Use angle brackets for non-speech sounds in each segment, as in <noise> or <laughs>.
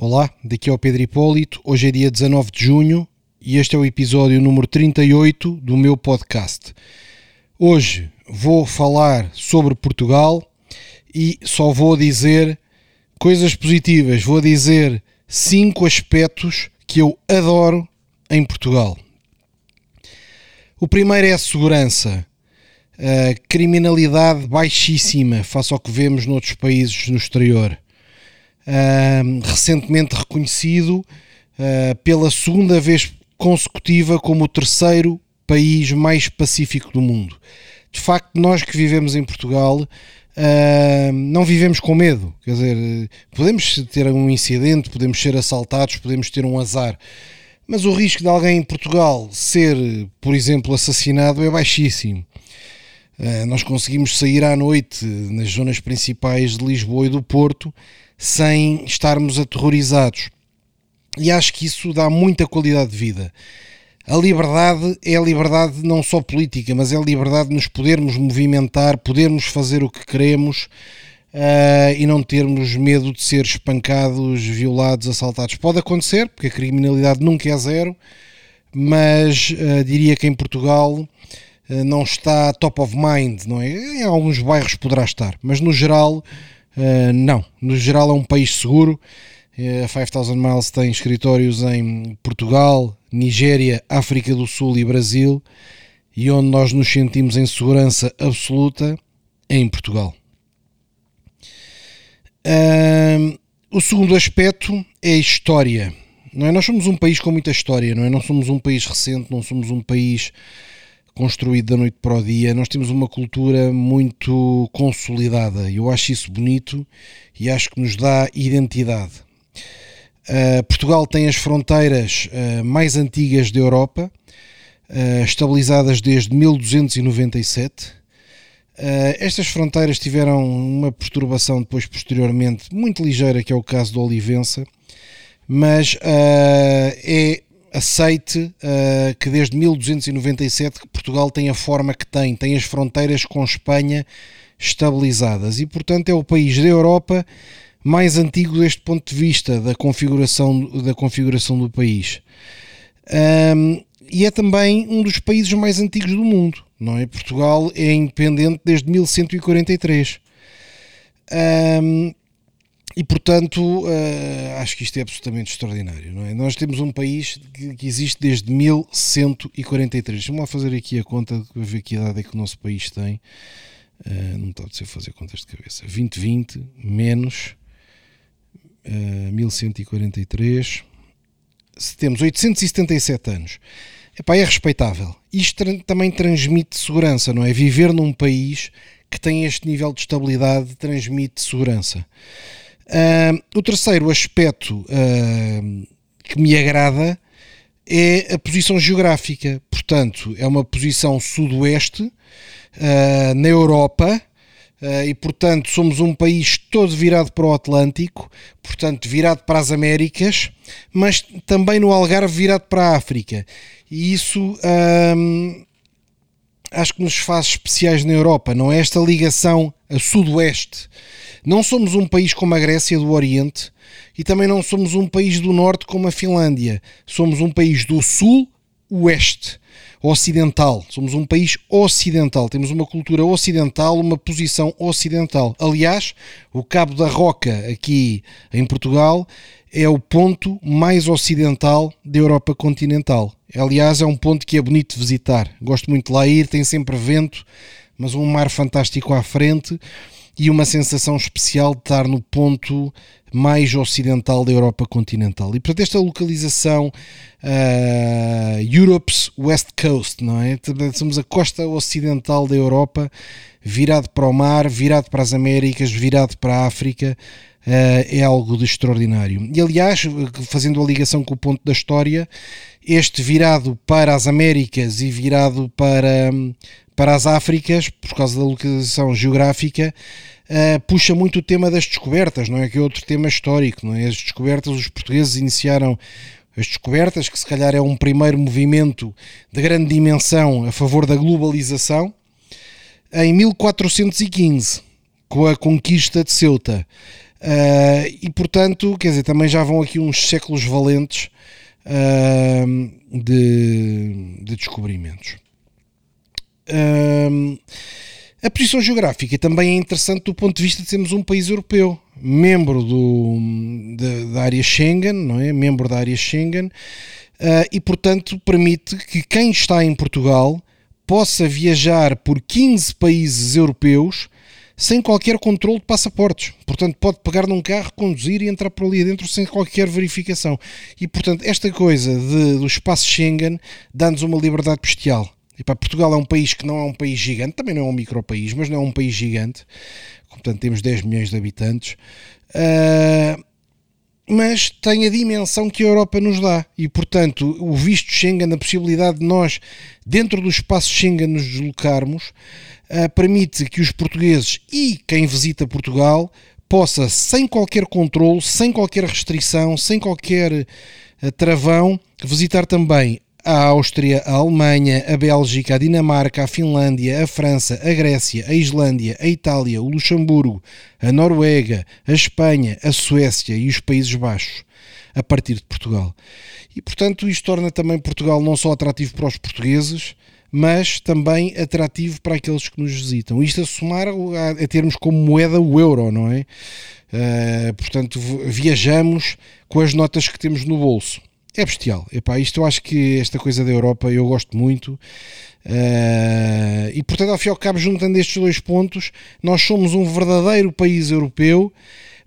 Olá, daqui é o Pedro Hipólito. Hoje é dia 19 de junho e este é o episódio número 38 do meu podcast. Hoje vou falar sobre Portugal e só vou dizer coisas positivas. Vou dizer cinco aspectos que eu adoro em Portugal. O primeiro é a segurança. A criminalidade baixíssima face ao que vemos noutros países no exterior. Recentemente reconhecido uh, pela segunda vez consecutiva como o terceiro país mais pacífico do mundo. De facto, nós que vivemos em Portugal uh, não vivemos com medo. Quer dizer, podemos ter um incidente, podemos ser assaltados, podemos ter um azar. Mas o risco de alguém em Portugal ser, por exemplo, assassinado é baixíssimo. Uh, nós conseguimos sair à noite nas zonas principais de Lisboa e do Porto sem estarmos aterrorizados. E acho que isso dá muita qualidade de vida. A liberdade é a liberdade não só política, mas é a liberdade de nos podermos movimentar, podermos fazer o que queremos uh, e não termos medo de ser espancados, violados, assaltados. Pode acontecer, porque a criminalidade nunca é zero, mas uh, diria que em Portugal uh, não está top of mind, não é? Em alguns bairros poderá estar, mas no geral, não. No geral é um país seguro. A 5000 Miles tem escritórios em Portugal, Nigéria, África do Sul e Brasil, e onde nós nos sentimos em segurança absoluta é em Portugal. Uh, o segundo aspecto é a história. Não é? Nós somos um país com muita história, não é? Não somos um país recente, não somos um país construído da noite para o dia. Nós temos uma cultura muito consolidada. Eu acho isso bonito e acho que nos dá identidade. Uh, Portugal tem as fronteiras uh, mais antigas da Europa, uh, estabilizadas desde 1297. estas fronteiras tiveram uma perturbação depois, posteriormente, muito ligeira, que é o caso do Olivença, mas é aceite que desde 1297 que Portugal tem a forma que tem, tem as fronteiras com Espanha estabilizadas e, portanto, é o país da Europa mais antigo deste ponto de vista da configuração, da configuração do país. Um, e é também um dos países mais antigos do mundo, não é? Portugal é independente desde 1143. Um, e portanto, uh, acho que isto é absolutamente extraordinário, não é? Nós temos um país que, que existe desde 1143. Vamos lá fazer aqui a conta, ver que idade é que o nosso país tem. Uh, não está a fazer contas de cabeça. 2020 menos 1143. Se temos 877 anos. Epá, é respeitável. Isto também transmite segurança, não é? Viver num país que tem este nível de estabilidade transmite segurança. Uh, o terceiro aspecto uh, que me agrada é a posição geográfica. Portanto, é uma posição sudoeste uh, na Europa Uh, e portanto somos um país todo virado para o Atlântico, portanto virado para as Américas, mas também no Algarve virado para a África. E isso acho que nos faz especiais na Europa, não é esta ligação a sudoeste. Não somos um país como a Grécia do Oriente e também não somos um país do Norte como a Finlândia. Somos um país do Sul oeste, ocidental. Somos um país ocidental, temos uma cultura ocidental, uma posição ocidental. Aliás, o Cabo da Roca, aqui em Portugal, é o ponto mais ocidental da Europa continental. Aliás, é um ponto que é bonito visitar. Gosto muito de lá ir, tem sempre vento, mas um mar fantástico à frente e uma sensação especial de estar no ponto mais ocidental da Europa continental. E portanto, esta localização uh, Europe's West Coast, não é? Somos a costa ocidental da Europa, virado para o mar, virado para as Américas, virado para a África. Uh, é algo de extraordinário. E aliás, fazendo a ligação com o ponto da história, este virado para as Américas e virado para, para as Áfricas, por causa da localização geográfica, uh, puxa muito o tema das descobertas, não é? Que é outro tema histórico, não é? As descobertas, os portugueses iniciaram as descobertas, que se calhar é um primeiro movimento de grande dimensão a favor da globalização, em 1415, com a conquista de Ceuta. Uh, e portanto, quer dizer, também já vão aqui uns séculos valentes uh, de, de, descobrimentos. Uh, a posição geográfica também é interessante do ponto de vista de sermos um país europeu, membro do, da, da área Schengen, não é? Membro da área Schengen, e portanto permite que quem está em Portugal possa viajar por 15 países europeus sem qualquer controle de passaportes. Portanto, pode pegar num carro, conduzir e entrar por ali dentro sem qualquer verificação. E, portanto, esta coisa de, do espaço Schengen dá-nos uma liberdade bestial. E para Portugal é um país que não é um país gigante, também não é um micro país, mas não é um país gigante. Portanto, temos 10 milhões de habitantes. Uh, mas tem a dimensão que a Europa nos dá. E, portanto, o visto Schengen, a possibilidade de nós, dentro do espaço Schengen, nos deslocarmos, uh, permite que os portugueses e quem visita Portugal possa, sem qualquer controle, sem qualquer restrição, sem qualquer uh, travão, visitar também a Áustria, a Alemanha, a Bélgica, a Dinamarca, a Finlândia, a França, a Grécia, a Islândia, a Itália, o Luxemburgo, a Noruega, a Espanha, a Suécia e os Países Baixos, a partir de Portugal. E portanto, isto torna também Portugal não só atrativo para os portugueses, mas também atrativo para aqueles que nos visitam. Isto a somar a, termos como moeda o euro, não é? Uh, portanto, viajamos com as notas que temos no bolso é bestial. Epá, isto eu acho que esta coisa da Europa eu gosto muito. Uh, e portanto, ao fim e ao cabo, juntando estes dois pontos, nós somos um verdadeiro país europeu,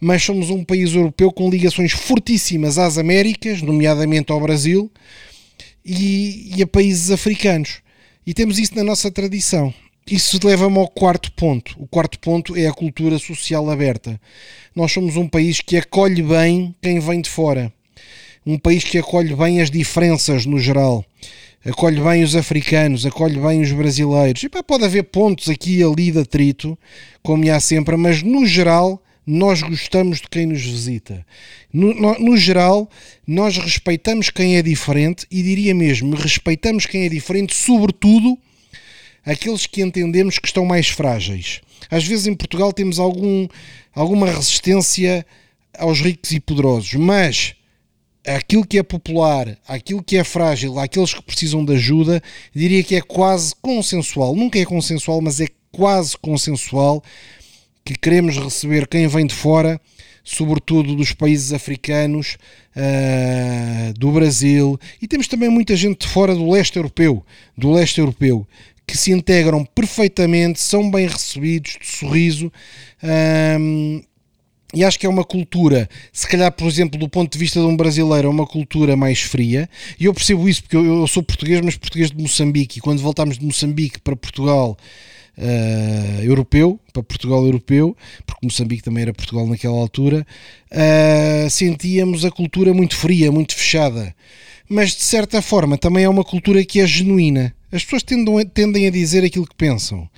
mas somos um país europeu com ligações fortíssimas às Américas, nomeadamente ao Brasil, e, e a países africanos. E temos isso na nossa tradição. Isso leva-me ao quarto ponto. O quarto ponto é a cultura social aberta. Nós somos um país que acolhe bem quem vem de fora um país que acolhe bem as diferenças no geral, acolhe bem os africanos, acolhe bem os brasileiros. E pá, pode haver pontos aqui e ali de atrito, como há sempre, mas no geral nós gostamos de quem nos visita. No, no, no, geral, nós respeitamos quem é diferente e diria mesmo, respeitamos quem é diferente, sobretudo aqueles que entendemos que estão mais frágeis. Às vezes em Portugal temos algum, alguma resistência aos ricos e poderosos, mas aquilo que é popular, aquilo que é frágil, aqueles que precisam de ajuda, diria que é quase consensual. Nunca é consensual, mas é quase consensual que queremos receber quem vem de fora, sobretudo dos países africanos, uh, do Brasil, e temos também muita gente de fora do leste europeu, do leste europeu, que se integram perfeitamente, são bem recebidos, de sorriso. Uh, e acho que é uma cultura, se calhar, por exemplo, do ponto de vista de um brasileiro, é uma cultura mais fria. E eu percebo isso porque eu, eu sou português, mas português de Moçambique. E quando voltámos de Moçambique para Portugal uh, europeu, para Portugal europeu, porque Moçambique também era Portugal naquela altura, uh, sentíamos a cultura muito fria, muito fechada. Mas de certa forma também é uma cultura que é genuína. As pessoas tendem, tendem a dizer aquilo que pensam.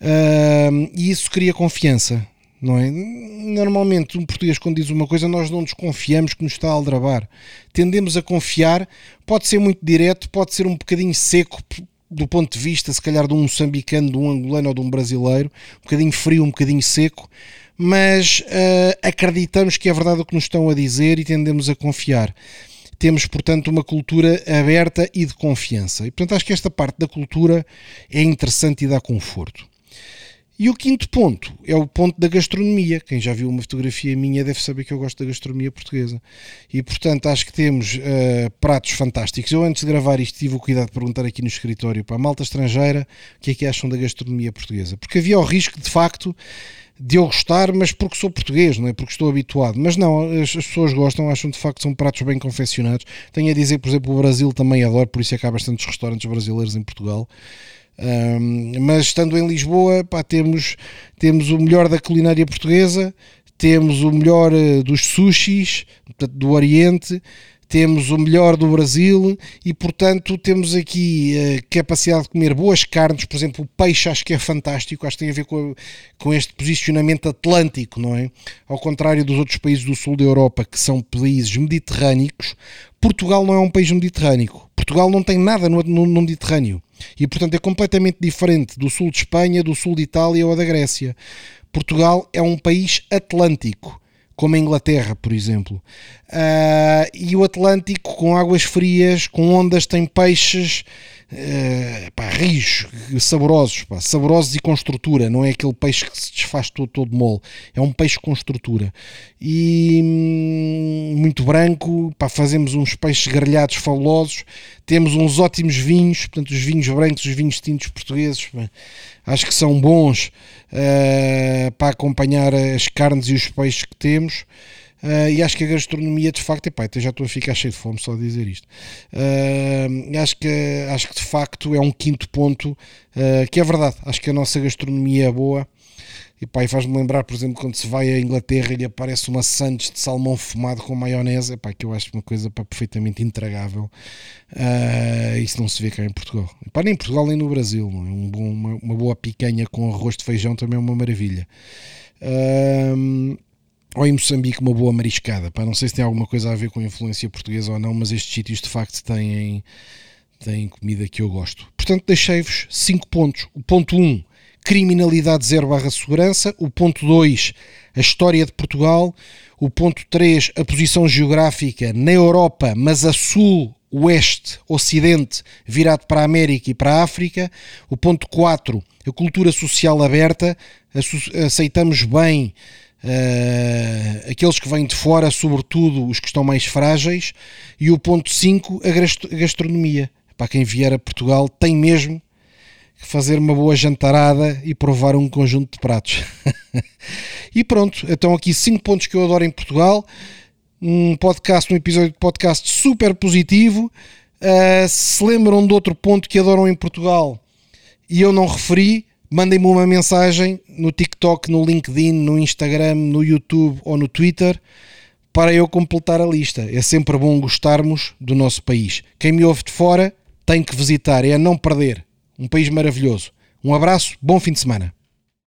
Uh, e isso cria confiança não é? Normalmente, um português, quando diz uma coisa, nós não desconfiamos que nos está a aldrabar. Tendemos a confiar, pode ser muito direto, pode ser um bocadinho seco do ponto de vista, se calhar, de um moçambicano, de um angolano ou de um brasileiro, um bocadinho frio, um bocadinho seco, mas uh, acreditamos que é verdade o que nos estão a dizer e tendemos a confiar. Temos, portanto, uma cultura aberta e de confiança. E, portanto, acho que esta parte da cultura é interessante e dá conforto. E o quinto ponto é o ponto da gastronomia. Quem já viu uma fotografia minha deve saber que eu gosto da gastronomia portuguesa. E portanto acho que temos uh, pratos fantásticos. Eu antes de gravar isto tive o cuidado de perguntar aqui no escritório para a malta estrangeira o que é que acham da gastronomia portuguesa. Porque havia o risco de facto de eu gostar, mas porque sou português, não é? Porque estou habituado. Mas não, as, as pessoas gostam, acham de facto que são pratos bem confeccionados. Tenho a dizer, por exemplo, o Brasil também adoro, por isso é que há bastantes restaurantes brasileiros em Portugal. Um, mas estando em Lisboa, pá, temos, temos o melhor da culinária portuguesa, temos o melhor uh, dos sushis do Oriente, temos o melhor do Brasil e, portanto, temos aqui a eh, capacidade de comer boas carnes, por exemplo, o peixe acho que é fantástico, acho que tem a ver com, com este posicionamento atlântico, não é? Ao contrário dos outros países do sul da Europa, que são países mediterrânicos, Portugal não é um país mediterrâneo. Portugal não tem nada no, no, no Mediterrâneo. E, portanto, é completamente diferente do sul de Espanha, do sul de Itália ou da Grécia. Portugal é um país atlântico como a Inglaterra, por exemplo. Uh, e o Atlântico com águas frias, com ondas, tem peixes uh, pá, rios, saborosos, pá, saborosos e com estrutura, não é aquele peixe que se desfaz todo, todo mole, é um peixe com estrutura. E hum, muito branco, pá, fazemos uns peixes grelhados fabulosos, temos uns ótimos vinhos, portanto, os vinhos brancos, os vinhos tintos portugueses, pá, acho que são bons uh, para acompanhar as carnes e os peixes que temos. Uh, e acho que a gastronomia de facto, epá, já estou a ficar cheio de fome só a dizer isto. Uh, acho, que, acho que de facto é um quinto ponto uh, que é verdade. Acho que a nossa gastronomia é boa. E pá, faz-me lembrar, por exemplo, quando se vai à Inglaterra e lhe aparece uma Santos de salmão fumado com maionese, epá, que eu acho uma coisa pá, perfeitamente intragável. Uh, isso não se vê cá em Portugal. Epá, nem em Portugal nem no Brasil. Não é? um bom, uma, uma, boa picanha com arroz de feijão também é uma maravilha. Uh, ou em Moçambique uma boa mariscada. Pá, não sei se tem alguma coisa a ver com a influência portuguesa ou não, mas estes sítios de facto têm, têm comida que eu gosto. Portanto, deixei-vos 5 pontos. O ponto 1, um, criminalidade zero barra segurança. O ponto 2, a história de Portugal. O ponto 3, a posição geográfica na Europa, mas a sul, oeste, ocidente, virado para a América e para a África. O ponto 4, a cultura social aberta. Aceitamos bem Uh, aqueles que vêm de fora, sobretudo os que estão mais frágeis, e o ponto 5, a gastronomia. Para quem vier a Portugal, tem mesmo que fazer uma boa jantarada e provar um conjunto de pratos. <laughs> e pronto, então aqui 5 pontos que eu adoro em Portugal. Um podcast, um episódio de podcast super positivo. Uh, se lembram de outro ponto que adoram em Portugal e eu não referi, mandem-me uma mensagem no TikTok, no LinkedIn, no Instagram, no YouTube ou no Twitter para eu completar a lista. É sempre bom gostarmos do nosso país. Quem me ouve de fora tem que visitar, é a não perder. Um país maravilhoso. Um abraço, bom fim de semana.